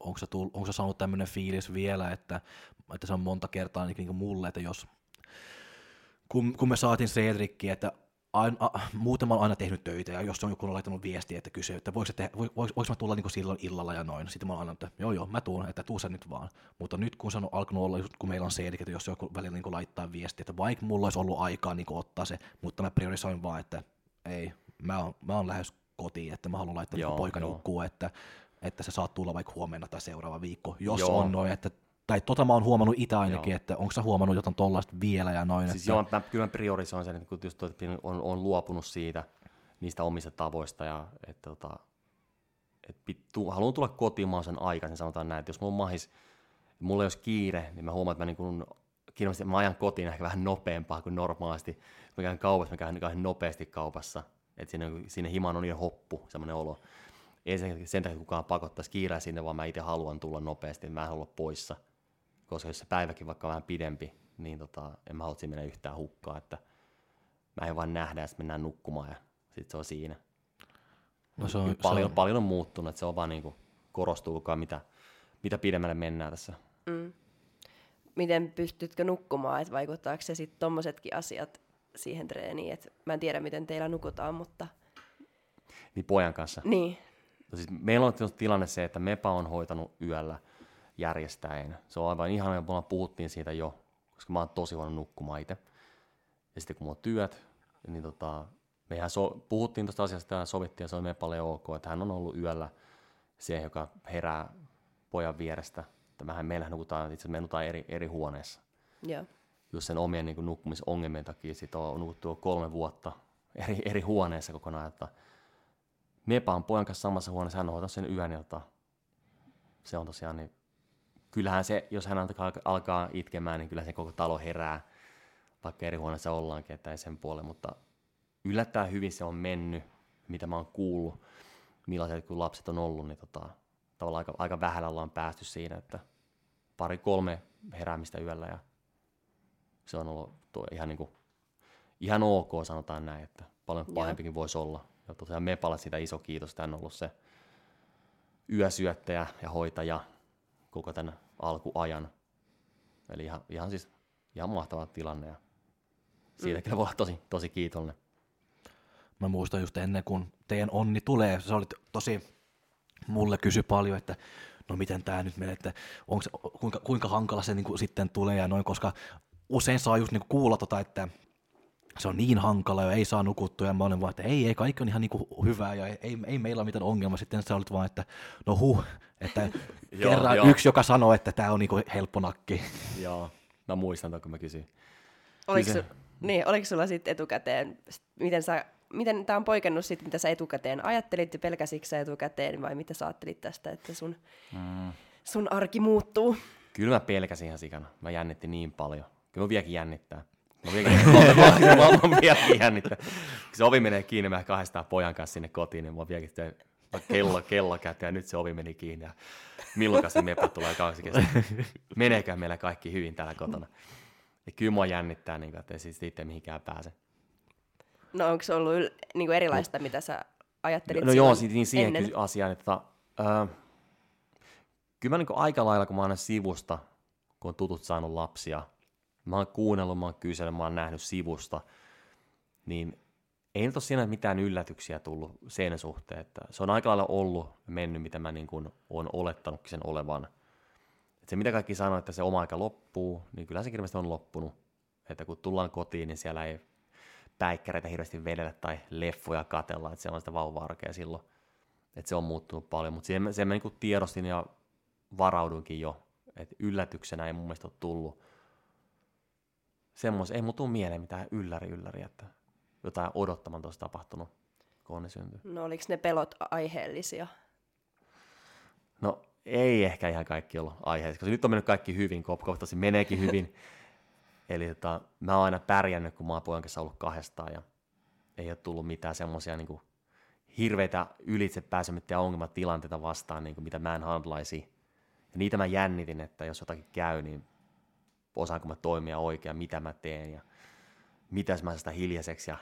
onko se, tull, onko se saanut tämmöinen fiilis vielä, että, että se on monta kertaa niin kuin mulle, että jos, kun, kun me saatiin Cedrickiä, että aina, a, muuten mä olen aina tehnyt töitä, ja jos on joku laittanut viestiä, että kysyy, että voiko, te, voiko, voiko mä tulla niin silloin illalla ja noin, sitten mä olen että joo joo, mä tuun, että tuu sä nyt vaan. Mutta nyt kun se on alkanut olla, kun meillä on Cedric, että jos joku välillä niin laittaa viestiä, että vaikka mulla olisi ollut aikaa niin ottaa se, mutta mä priorisoin vaan, että ei, mä oon, mä oon lähes kotiin, että mä haluan laittaa Joo, poika nukkuu, että, että se saat tulla vaikka huomenna tai seuraava viikko, jos joo. on noin, että tai tota mä oon huomannut itse ainakin, Joo. että onko sä huomannut jotain tollaista vielä ja noin. Siis että, joo, mä, kyllä mä priorisoin sen, että kun just toi, että on, on luopunut siitä, niistä omista tavoista ja että tota, et pittu, haluan tulla kotiin mahdollisimman aikaisin, sanotaan näin, että jos mulla on mahis, mulla ei olisi kiire, niin mä huomaan, että mä, niin kun, kiinnosti, mä ajan kotiin ehkä vähän nopeampaa kuin normaalisti. Mä käyn kaupassa, mä käyn kauhean nopeasti kaupassa, että sinne, sinne himaan on niin hoppu, semmoinen olo. Ei sen, sen takia kukaan pakottaisi kiireä sinne, vaan mä itse haluan tulla nopeasti, mä en halua olla poissa. Koska jos se päiväkin vaikka vähän pidempi, niin tota, en mä halua, että siinä menee yhtään hukkaa, että mä en vaan nähdä ja sitten mennään nukkumaan ja sitten se on siinä. no se on, paljon, se on, paljon on muuttunut, että se on vaan niinku, korostuu koko ajan, mitä, mitä pidemmälle mennään tässä. Mm. Miten pystytkö nukkumaan, että vaikuttaako se sitten tommosetkin asiat siihen treeniin, että mä en tiedä miten teillä nukutaan, mutta Niin pojan kanssa. niin, No siis meillä on tilanne se, että MEPA on hoitanut yöllä järjestäen. Se on aivan ihana, ja me puhuttiin siitä jo, koska mä oon tosi huono nukkumaan itse. Ja sitten kun mulla on työt, niin tota, mehän so, puhuttiin tuosta asiasta ja sovittiin, ja se on MEPAlle ok, että hän on ollut yöllä se, joka herää pojan vierestä. Tämähän meillähän nukutaan, itse me nukutaan eri, eri huoneessa. joo. Just sen omien niin nukkumisongelmien takia sit on nukuttu kolme vuotta eri, eri huoneessa kokonaan, että Mepa on pojan kanssa samassa huoneessa, hän on hoitanut sen yön, jota se on tosiaan, niin kyllähän se, jos hän alkaa, alkaa itkemään, niin kyllä se koko talo herää, vaikka eri huoneessa ollaankin, että ei sen puolen, mutta yllättäen hyvin se on mennyt, mitä mä oon kuullut, millaiset kun lapset on ollut, niin tota, tavallaan aika, aika vähällä ollaan päästy siinä, että pari kolme heräämistä yöllä ja se on ollut tuo ihan, niin kuin, ihan ok, sanotaan näin, että paljon Joo. pahempikin voisi olla. Ja tosiaan Mepalle sitä iso kiitos, hän on ollut se yösyöttäjä ja hoitaja koko tämän alkuajan. Eli ihan, ihan siis ihan mahtava tilanne ja siitä kyllä voi olla tosi, tosi kiitollinen. mä muistan just ennen kuin teidän onni tulee, se oli tosi, mulle kysy paljon, että no miten tämä nyt menee, että onks, kuinka, kuinka hankala se niin sitten tulee ja noin, koska usein saa just niin kuulla tota, että se on niin hankala ja ei saa nukuttua, ja mä olen vaan, että ei, ei, kaikki on ihan niin hyvää, ja ei, ei, ei meillä ole mitään ongelmaa. Sitten sä olit vaan, että no huh, että Joo, kerran joo. yksi, joka sanoo, että tämä on niin helppo nakki. Joo, mä muistan kun mä kysyin. Oliko, su, niin, oliko sulla sitten etukäteen, miten sä miten tämä on poikennut siitä, mitä sä etukäteen ajattelit ja pelkäsitkö sä etukäteen vai mitä sä ajattelit tästä, että sun, Mm. sun arki muuttuu? Kyllä mä pelkäsin ihan sikana. Mä jännitti niin paljon. Kyllä mä vieläkin jännittää. Mä mä, vieläkin jännittää. Kun se ovi menee kiinni, mä kahdestaan pojan kanssa sinne kotiin, niin mä vieläkin sitten kello, kello käteen ja nyt se ovi meni kiinni. Ja milloin se mepä tulee kausi kesken. Meneekö meillä kaikki hyvin täällä kotona? Ja kyllä mua jännittää, niin kuin, että ei siis itse mihinkään pääse. No onko se ollut niin kuin erilaista, mitä sä ajattelit No joo, niin siihen ennen? asiaan, että äh, kyllä mä niin aika lailla, kun mä oon sivusta, kun on tutut saanut lapsia, mä oon kuunnellut, mä oon kysellyt, mä oon nähnyt sivusta, niin ei nyt ole siinä mitään yllätyksiä tullut sen suhteen, että se on aika lailla ollut mennyt, mitä mä niin kuin oon olettanutkin sen olevan. Et se mitä kaikki sanoo, että se oma aika loppuu, niin kyllä se hirveästi on loppunut. Että kun tullaan kotiin, niin siellä ei päikkäreitä hirveästi vedellä tai leffoja katella, että se on sitä vauva-arkea silloin. Että se on muuttunut paljon, mutta mä- sen mä niin tiedostin ja varaudunkin jo, että yllätyksenä ei mun mielestä ole tullut semmos, ei mun tuu mieleen mitään ylläri ylläri, että jotain odottaman tuossa tapahtunut, kun onni syntyi. No oliko ne pelot aiheellisia? No ei ehkä ihan kaikki ollut aiheellista, koska nyt on mennyt kaikki hyvin, kopkohtaisesti meneekin hyvin. Eli tota, mä oon aina pärjännyt, kun mä oon pojan kanssa ollut kahdestaan ja ei ole tullut mitään semmoisia niin hirveitä ylitse pääsemättä ongelmatilanteita vastaan, niin kuin mitä mä en handlaisi. Ja niitä mä jännitin, että jos jotakin käy, niin osaanko mä toimia oikein, mitä mä teen ja mitäs mä sitä hiljaiseksi ja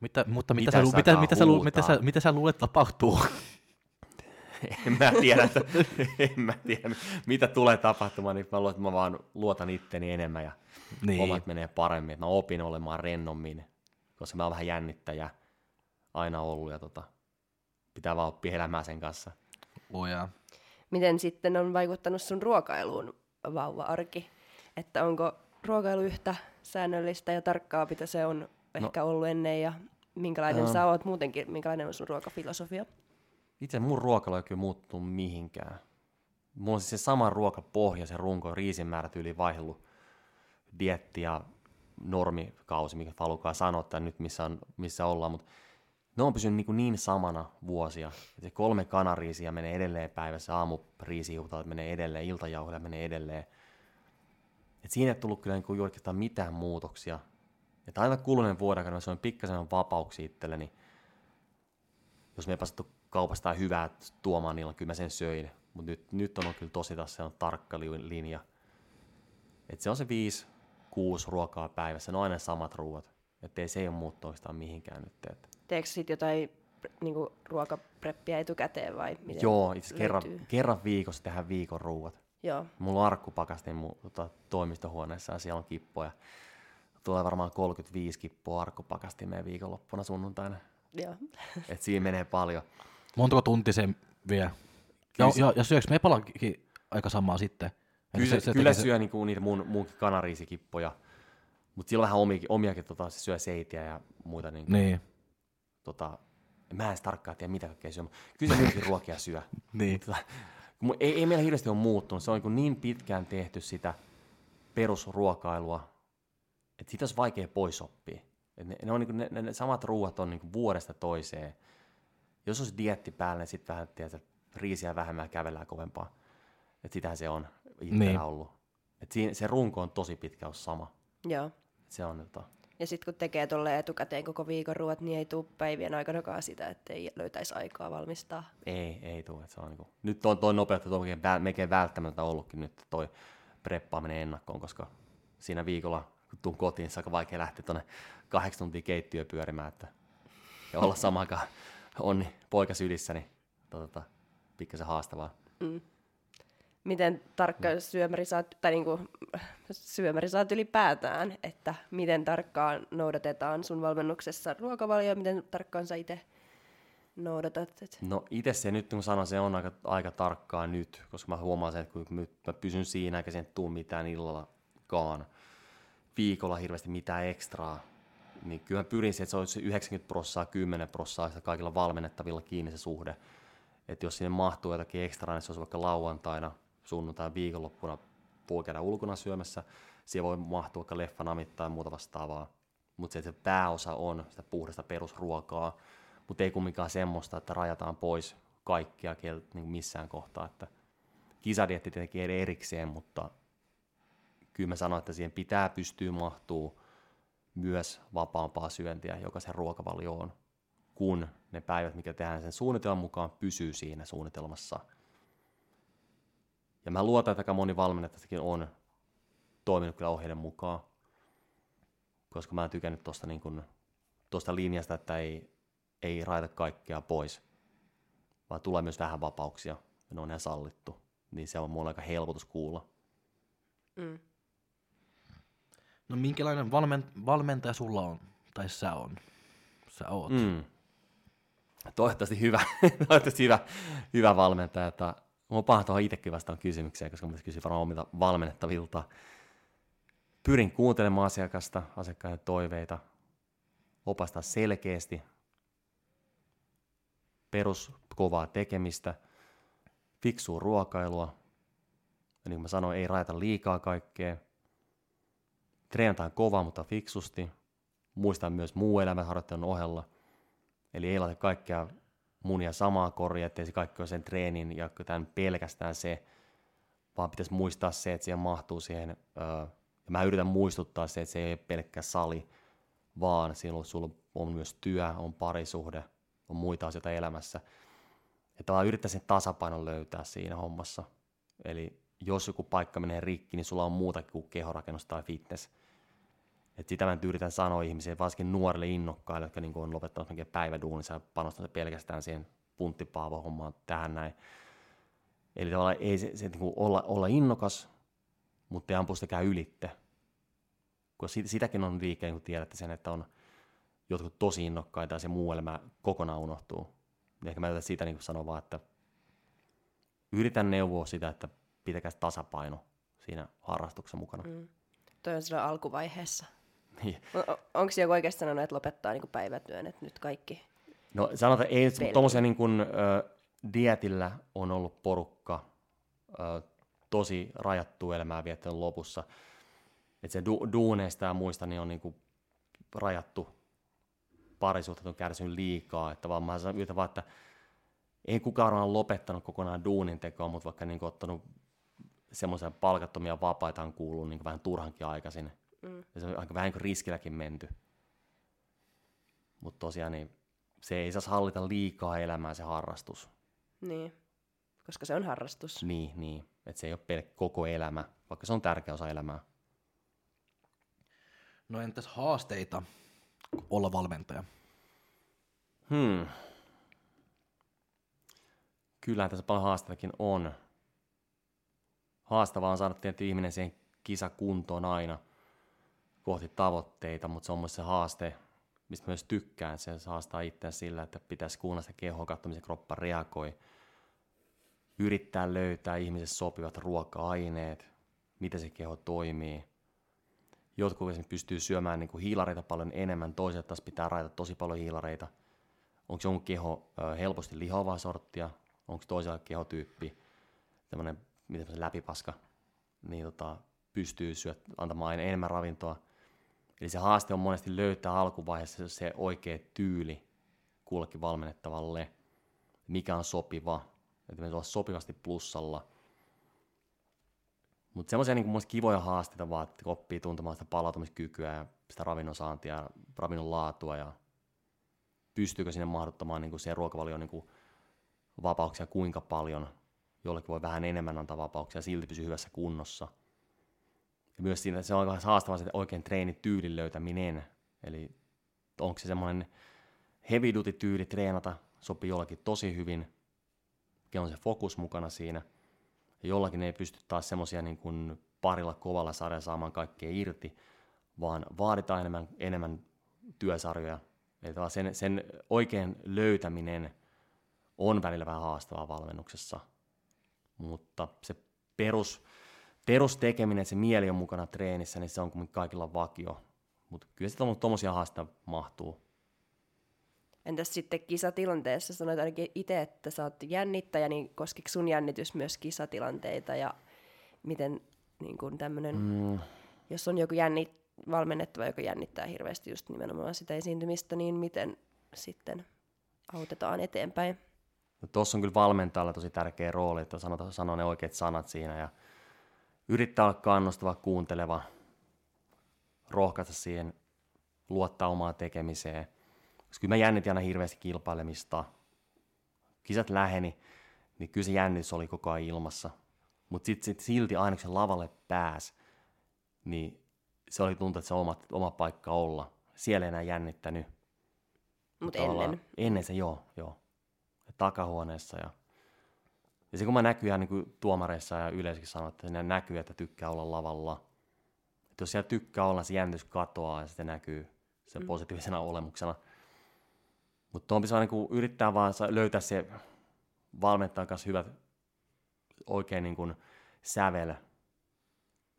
Mitä, mutta mitä, Mitä sä, mitä, mitä, sä, mitä, sä, mitä sä luulet tapahtuu? en mä tiedä, että, en mä tiedä, mitä tulee tapahtumaan, niin mä luulen, että mä vaan luotan itteni enemmän ja niin. omat menee paremmin. Että mä opin olemaan rennommin, koska mä oon vähän jännittäjä aina ollut ja tota, pitää vaan oppia elämään sen kanssa. Lujaa. Miten sitten on vaikuttanut sun ruokailuun vauva-arki? Että onko ruokailu yhtä säännöllistä ja tarkkaa, mitä se on ehkä ollut ennen ja minkälainen Joo. sä oot muutenkin, minkälainen on sun ruokafilosofia? Itse mun ruokailu ei kyllä muuttunut mihinkään. Mulla on siis se sama ruokapohja, se runko, riisimäärät yli vaihdellut dietti ja normikausi, mikä halukaa sanoa tai nyt missä, on, missä ollaan, mutta ne on pysynyt niin, niin samana vuosia. Se kolme kanariisiä menee edelleen päivässä, aamuriisijuhtaat menee edelleen, iltajauhoja menee edelleen. Et siinä ei tullut kyllä niin oikeastaan mitään muutoksia. Et aina kuluneen vuoden aikana se on pikkasen vapauksia itselleni. Jos me ei päästy kaupasta hyvää tuomaan, niin kyllä mä sen söin. Mutta nyt, nyt on kyllä tosi taas se on tarkka li- linja. Et se on se viisi, kuusi ruokaa päivässä, ne on aina samat ruoat. Että ei se ei ole muuttunut oikeastaan mihinkään nyt. Et. Teekö sit jotain niinku, ruokapreppiä etukäteen vai miten Joo, itse kerran, kerran viikossa tehdään viikon ruuat. Joo, Mulla on arkkupakasti mun tota, toimistohuoneessa ja siellä on kippoja. Tulee varmaan 35 kippoa arkkupakastimeen viikonloppuna sunnuntaina. joo. Et siinä menee paljon. Montako tunti se vie? Ja, Kyllä se- ja, ja syöks Mepalakin aika samaa sitten? Eli Kyllä, se, se kyllä syö niinku niitä mun, munkin kanariisikippoja, mutta sillä on vähän omiakin, omiakin tota, se syö seitiä ja muita. Niin, Niin, tota, mä en tarkkaan tiedä, mitä kaikkea syö, mutta kyllä se ruokia syö. niin. Tota, kun ei, ei meillä hirveästi ole muuttunut. Se on niin, niin pitkään tehty sitä perusruokailua, että sitä olisi vaikea pois oppia. Et ne, ne, on niin ne, ne, ne, samat ruuat on niin vuodesta toiseen. Jos olisi dietti päällä, niin sitten vähän tiedätkö, riisiä vähemmän ja kävellään kovempaa. Et sitähän se on itsellä Niin. ollut. Et siinä, se runko on tosi pitkä ollut sama. joo. Et se on, tota, Ja sitten kun tekee tuolle etukäteen koko viikon ruoat, niin ei tule päivien aikanakaan sitä, että ei löytäisi aikaa valmistaa. ei, ei tule. Et se on, niin kuin, nyt on toi nopeutta väl, melkein välttämättä ollutkin nyt toi preppaaminen ennakkoon, koska siinä viikolla, kun tuun kotiin, niin se on aika vaikea lähteä tuonne kahdeksan tuntia keittiöön pyörimään, että, ja olla samaan aikaan onni poika sylissä, niin tota, pikkasen haastavaa. Miten tarkka syömäri saat, tai niinku, syömäri saat ylipäätään, että miten tarkkaan noudatetaan sun valmennuksessa ruokavalio, miten tarkkaan sä itse noudatat? Et. No itse se nyt, kun sanon, se on aika, aika tarkkaa nyt, koska mä huomaan sen, että kun nyt mä pysyn siinä, eikä sen tuu mitään illallakaan viikolla hirveästi mitään ekstraa, niin kyllä mä pyrin siihen, että se olisi se 90 prossaa, 10 prossaa kaikilla valmennettavilla kiinni se suhde. Että jos sinne mahtuu jotakin ekstraa, niin se olisi vaikka lauantaina, sunnuntai, viikonloppuna voi käydä ulkona syömässä. Siihen voi mahtua vaikka leffanamit tai muuta vastaavaa. Mutta se, se pääosa on sitä puhdasta perusruokaa, mutta ei kumminkaan semmoista, että rajataan pois kaikkia niin missään kohtaa. Että kisadietti tietenkin eri- erikseen, mutta kyllä mä sanon, että siihen pitää pystyä mahtuu myös vapaampaa syöntiä, joka se ruokavalio on, kun ne päivät, mikä tehdään sen suunnitelman mukaan, pysyy siinä suunnitelmassa. Ja mä luotan, että aika moni valmennettajakin on toiminut kyllä ohjeiden mukaan, koska mä en tykännyt tuosta niin kun, tosta linjasta, että ei, ei raita kaikkea pois, vaan tulee myös vähän vapauksia, ja ne on ihan sallittu. Niin se on mulle aika helpotus kuulla. Mm. No minkälainen valmen, valmentaja sulla on? Tai sä on? Sä oot. Mm. Toivottavasti hyvä, toivottavasti hyvä, hyvä valmentaja. Että Mua on paha tuohon itsekin vastaan kysymykseen, koska mä kysyn varmaan omilta valmennettavilta. Pyrin kuuntelemaan asiakasta, asiakkaiden toiveita, opastaa selkeästi, peruskovaa tekemistä, fiksua ruokailua, ja niin kuin mä sanoin, ei rajata liikaa kaikkea, treenataan kovaa, mutta fiksusti, muistaa myös muu elämänharjoittelun ohella, eli ei laita kaikkea munia samaa koria, ettei se kaikki ole sen treenin ja tämän pelkästään se, vaan pitäisi muistaa se, että siihen mahtuu siihen, öö, ja mä yritän muistuttaa se, että se ei ole pelkkä sali, vaan silloin sulla on myös työ, on parisuhde, on muita asioita elämässä. Ja tavallaan yrittää sen tasapainon löytää siinä hommassa. Eli jos joku paikka menee rikki, niin sulla on muutakin kuin kehorakennus tai fitness. Et sitä mä nyt yritän sanoa ihmisille, varsinkin nuorille innokkaille, jotka niin on lopettanut päiväduunissa ja panostanut pelkästään siihen punttipaavo-hommaan tähän näin. Eli tavallaan ei se, se niin kuin olla, olla innokas, mutta ei ampu sitäkään ylitte. Koska sit, sitäkin on liikkeen, kun tiedätte sen, että on jotkut tosi innokkaita ja se muu elämä kokonaan unohtuu. Niin ehkä mä yritän siitä niin sanoa vaan, että yritän neuvoa sitä, että pitäkää tasapaino siinä harrastuksessa mukana. Mm. Toi on alkuvaiheessa. Niin. Onko joku oikeasti sanonut, että lopettaa niin päivätyön, että nyt kaikki? No sanotaan, ei Peli. tuommoisia niin kuin, ö, dietillä on ollut porukka ö, tosi rajattu elämää viettänyt lopussa. Että se du- duuneista ja muista niin on niin kuin rajattu parisuhteet on kärsinyt liikaa. Että vaan mä yritän vaan, että ei kukaan ole lopettanut kokonaan duunin tekoa, mutta vaikka niin kuin ottanut semmoisia palkattomia vapaita on kuullut niin kuin vähän turhankin aikaisin. Mm. Ja se on aika vähän niin kuin riskilläkin menty. Mutta tosiaan niin se ei saisi hallita liikaa elämää se harrastus. Niin, koska se on harrastus. Niin, niin. Että se ei ole pelkkä koko elämä, vaikka se on tärkeä osa elämää. No entäs haasteita olla valmentaja? Hmm. Kyllähän tässä paljon haasteitakin on. Haastavaa on saada tietty ihminen siihen kisakuntoon aina kohti tavoitteita, mutta se on myös se haaste, mistä myös tykkään. Se haastaa itseään sillä, että pitäisi kuunnella sitä kehoa, katsoa, miten kroppa reagoi. Yrittää löytää ihmisessä sopivat ruoka-aineet, miten se keho toimii. Jotkut esimerkiksi pystyy syömään niin kuin hiilareita paljon enemmän, toiset taas pitää rajata tosi paljon hiilareita. Onko jonkun keho helposti lihoavaa sorttia, onko toisella kehotyyppi tämmöinen miten se läpipaska, niin tota, pystyy syöt, antamaan aina enemmän ravintoa. Eli se haaste on monesti löytää alkuvaiheessa se oikea tyyli kullekin valmennettavalle, mikä on sopiva, että me olla sopivasti plussalla. Mutta semmoisia niin kivoja haasteita vaan, että oppii tuntemaan sitä palautumiskykyä ja sitä ravinnon saantia ja ravinnon laatua ja pystyykö sinne mahdottamaan niin se ruokavalio niin vapauksia kuinka paljon. Jollekin voi vähän enemmän antaa vapauksia silti pysyä hyvässä kunnossa. Ja myös siinä, se on vähän haastavaa se oikein treenityylin löytäminen. Eli onko se semmoinen heavy duty tyyli treenata, sopii jollakin tosi hyvin, on se fokus mukana siinä. Ja jollakin ei pysty taas semmoisia niin parilla kovalla sarjalla saamaan kaikkea irti, vaan vaaditaan enemmän, enemmän työsarjoja. Eli sen, sen oikein löytäminen on välillä vähän haastavaa valmennuksessa. Mutta se perus, perustekeminen, että se mieli on mukana treenissä, niin se on kuitenkin kaikilla vakio. Mutta kyllä se tuommoisia haasteita mahtuu. Entäs sitten kisatilanteessa, sanoit ainakin itse, että sä oot jännittäjä, niin koskiko sun jännitys myös kisatilanteita ja miten niin kun tämmönen, mm. jos on joku jännit, valmennettava, joka jännittää hirveästi just nimenomaan sitä esiintymistä, niin miten sitten autetaan eteenpäin? No, Tuossa on kyllä valmentajalla tosi tärkeä rooli, että sanoo, sanoo ne oikeat sanat siinä ja yrittää olla kannustava, kuunteleva, rohkaista siihen, luottaa omaan tekemiseen. Koska kyllä mä jännitin aina hirveästi kilpailemista. Kisat läheni, niin kyllä se jännitys oli koko ajan ilmassa. Mutta sitten sit silti aina kun se lavalle pääsi, niin se oli tuntuu, että se oma, oma paikka olla. Siellä ei enää jännittänyt. Mutta ennen? Ennen se joo, joo. Takahuoneessa ja ja se kun mä näkyy ihan niin tuomareissa ja yleisökin sanoo, että ne näkyy, että tykkää olla lavalla. Että jos siellä tykkää olla, se jännitys katoaa ja sitten näkyy sen mm. positiivisena olemuksena. Mutta tuon pitää niin yrittää vaan löytää se valmentajan kanssa hyvät oikein niin kuin sävel,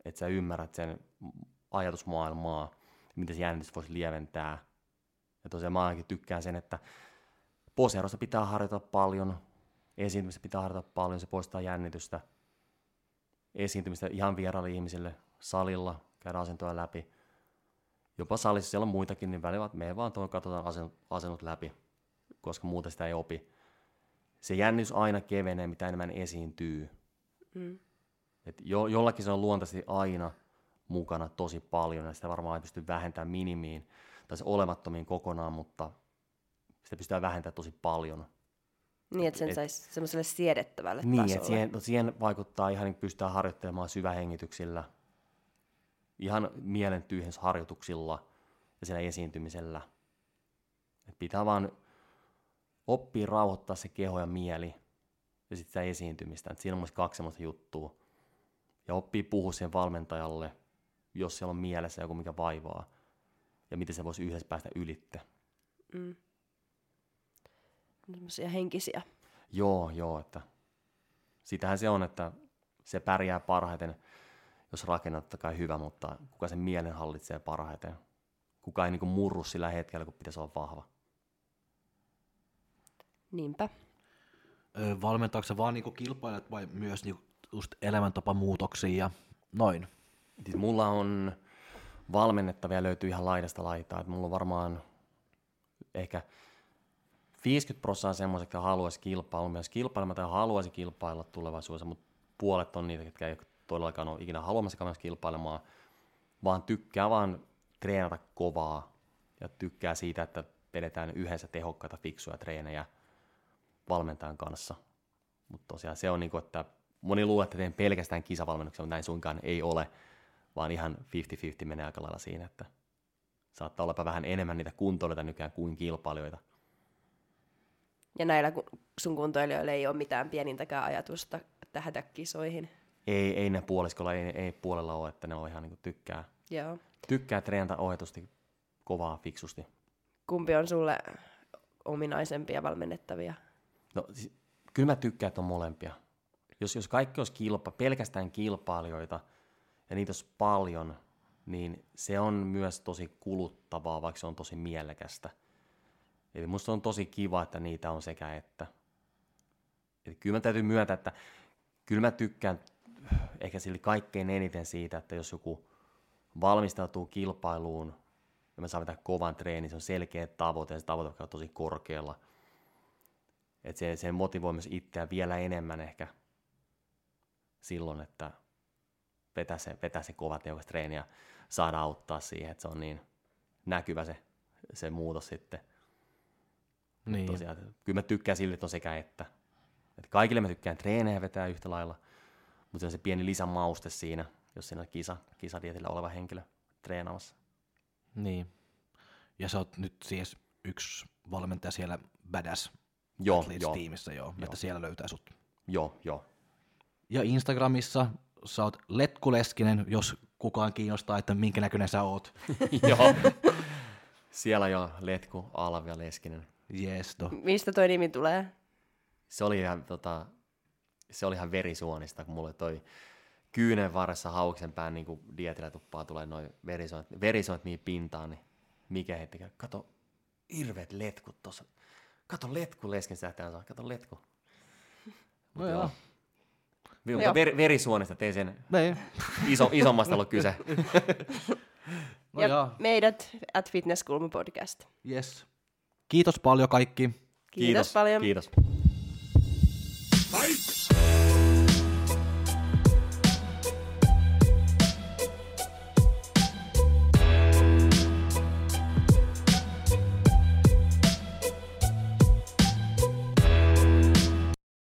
että sä ymmärrät sen ajatusmaailmaa, miten se jännitys voisi lieventää. Ja tosiaan mä ainakin tykkään sen, että poseerosta pitää harjoitella paljon, esiintymistä pitää harjoitella paljon, se poistaa jännitystä. Esiintymistä ihan vieraille ihmisille, salilla, käydä asentoja läpi. Jopa salissa siellä on muitakin, niin välillä me vaan tuon katsotaan asennut, asennut läpi, koska muuten sitä ei opi. Se jännitys aina kevenee, mitä enemmän esiintyy. Mm. Et jo, jollakin se on luontaisesti aina mukana tosi paljon, ja sitä varmaan ei pysty vähentämään minimiin tai se olemattomiin kokonaan, mutta sitä pystytään vähentämään tosi paljon. Niin, että sen et, saisi semmoiselle siedettävälle niin, tasolle. Niin, siihen, no siihen vaikuttaa ihan, niin pystytään harjoittelemaan syvähengityksillä, ihan mielen tyhjensharjoituksilla ja siellä esiintymisellä. Et pitää vaan oppia rauhoittaa se keho ja mieli ja sitten sitä esiintymistä. Et siinä on myös kaksi semmoista juttua. Ja oppii puhua sen valmentajalle, jos siellä on mielessä joku, mikä vaivaa. Ja miten se voisi yhdessä päästä ylitte. Mm semmoisia henkisiä. Joo, joo, että sitähän se on, että se pärjää parhaiten, jos rakennat kai hyvä, mutta kuka sen mielen hallitsee parhaiten. kukaan ei niin kuin murru sillä hetkellä, kun pitäisi olla vahva. Niinpä. Ö, valmentaako se vaan niinku kilpailijat vai myös niinku just elämäntapamuutoksia ja noin? Siis mulla on valmennettavia löytyy ihan laidasta laitaa. Että mulla on varmaan ehkä 50 prosenttia semmoisia, jotka haluaisi kilpailla, myös kilpailematta haluaisi kilpailla tulevaisuudessa, mutta puolet on niitä, jotka ei todellakaan ole ikinä haluamassa myös kilpailemaan, vaan tykkää vaan treenata kovaa ja tykkää siitä, että vedetään yhdessä tehokkaita, fiksuja treenejä valmentajan kanssa. Mutta tosiaan se on niin kuin, että moni luulee, että teen pelkästään kisavalmennuksia, mutta näin suinkaan ei ole, vaan ihan 50-50 menee aika lailla siinä, että saattaa olla vähän enemmän niitä kuntoilijoita nykyään kuin kilpailijoita. Ja näillä sun kuntoilijoilla ei ole mitään pienintäkään ajatusta tähdä kisoihin. Ei, ei ne puoliskolla, ei, ei puolella ole, että ne on ihan niin kuin tykkää, Joo. tykkää treenata ohjatusti, kovaa, fiksusti. Kumpi on sulle ominaisempia valmennettavia? No, siis, kyllä mä tykkään, että on molempia. Jos, jos kaikki olisi kilpa, pelkästään kilpailijoita ja niitä olisi paljon, niin se on myös tosi kuluttavaa, vaikka se on tosi mielekästä. Eli musta on tosi kiva, että niitä on sekä että. Eli kyllä mä täytyy myöntää, että kyllä mä tykkään ehkä sille kaikkein eniten siitä, että jos joku valmistautuu kilpailuun ja mä saan vetää kovan treenin, se on selkeä tavoite ja se tavoite on tosi korkealla – et se, se motivoi myös itseä vielä enemmän ehkä silloin, että vetää se, vetää se kova tehokas treeni ja saada auttaa siihen, että se on niin näkyvä se, se muutos sitten. Niin. Tosiaan, kyllä mä tykkään sille, että on sekä että. että kaikille mä tykkään treenejä vetää yhtä lailla, mutta se on se pieni lisämauste siinä, jos siinä on kisa, kisadietillä oleva henkilö treenaamassa. Niin. Ja sä oot nyt siis yksi valmentaja siellä Badass Joo, joo, tiimissä, joo, joo, että siellä löytää sut. joo, joo. Ja Instagramissa sä oot Letku Leskinen, jos kukaan kiinnostaa, että minkä näköinen sä oot. joo. Siellä jo Letku, Alvi ja Leskinen. Jees, no. Mistä toi nimi tulee? se oli ihan, tota, se oli ihan verisuonista, kun mulle toi kyynen varressa hauksen pään niin dietillä tuppaa tulee noin verisuonet, verisuonet mihin pintaan, niin mikä heti, kato, hirveet letkut tossa. Kato letku lesken sähtään saa, kato letku. No joo. Mutta Joo. ver, verisuonista tein sen Niin. iso, isommasta ollut kyse. No ja joo, meidät at Fitness Kulma podcast. yes. Kiitos paljon kaikki. Kiitos, paljon. Kiitos.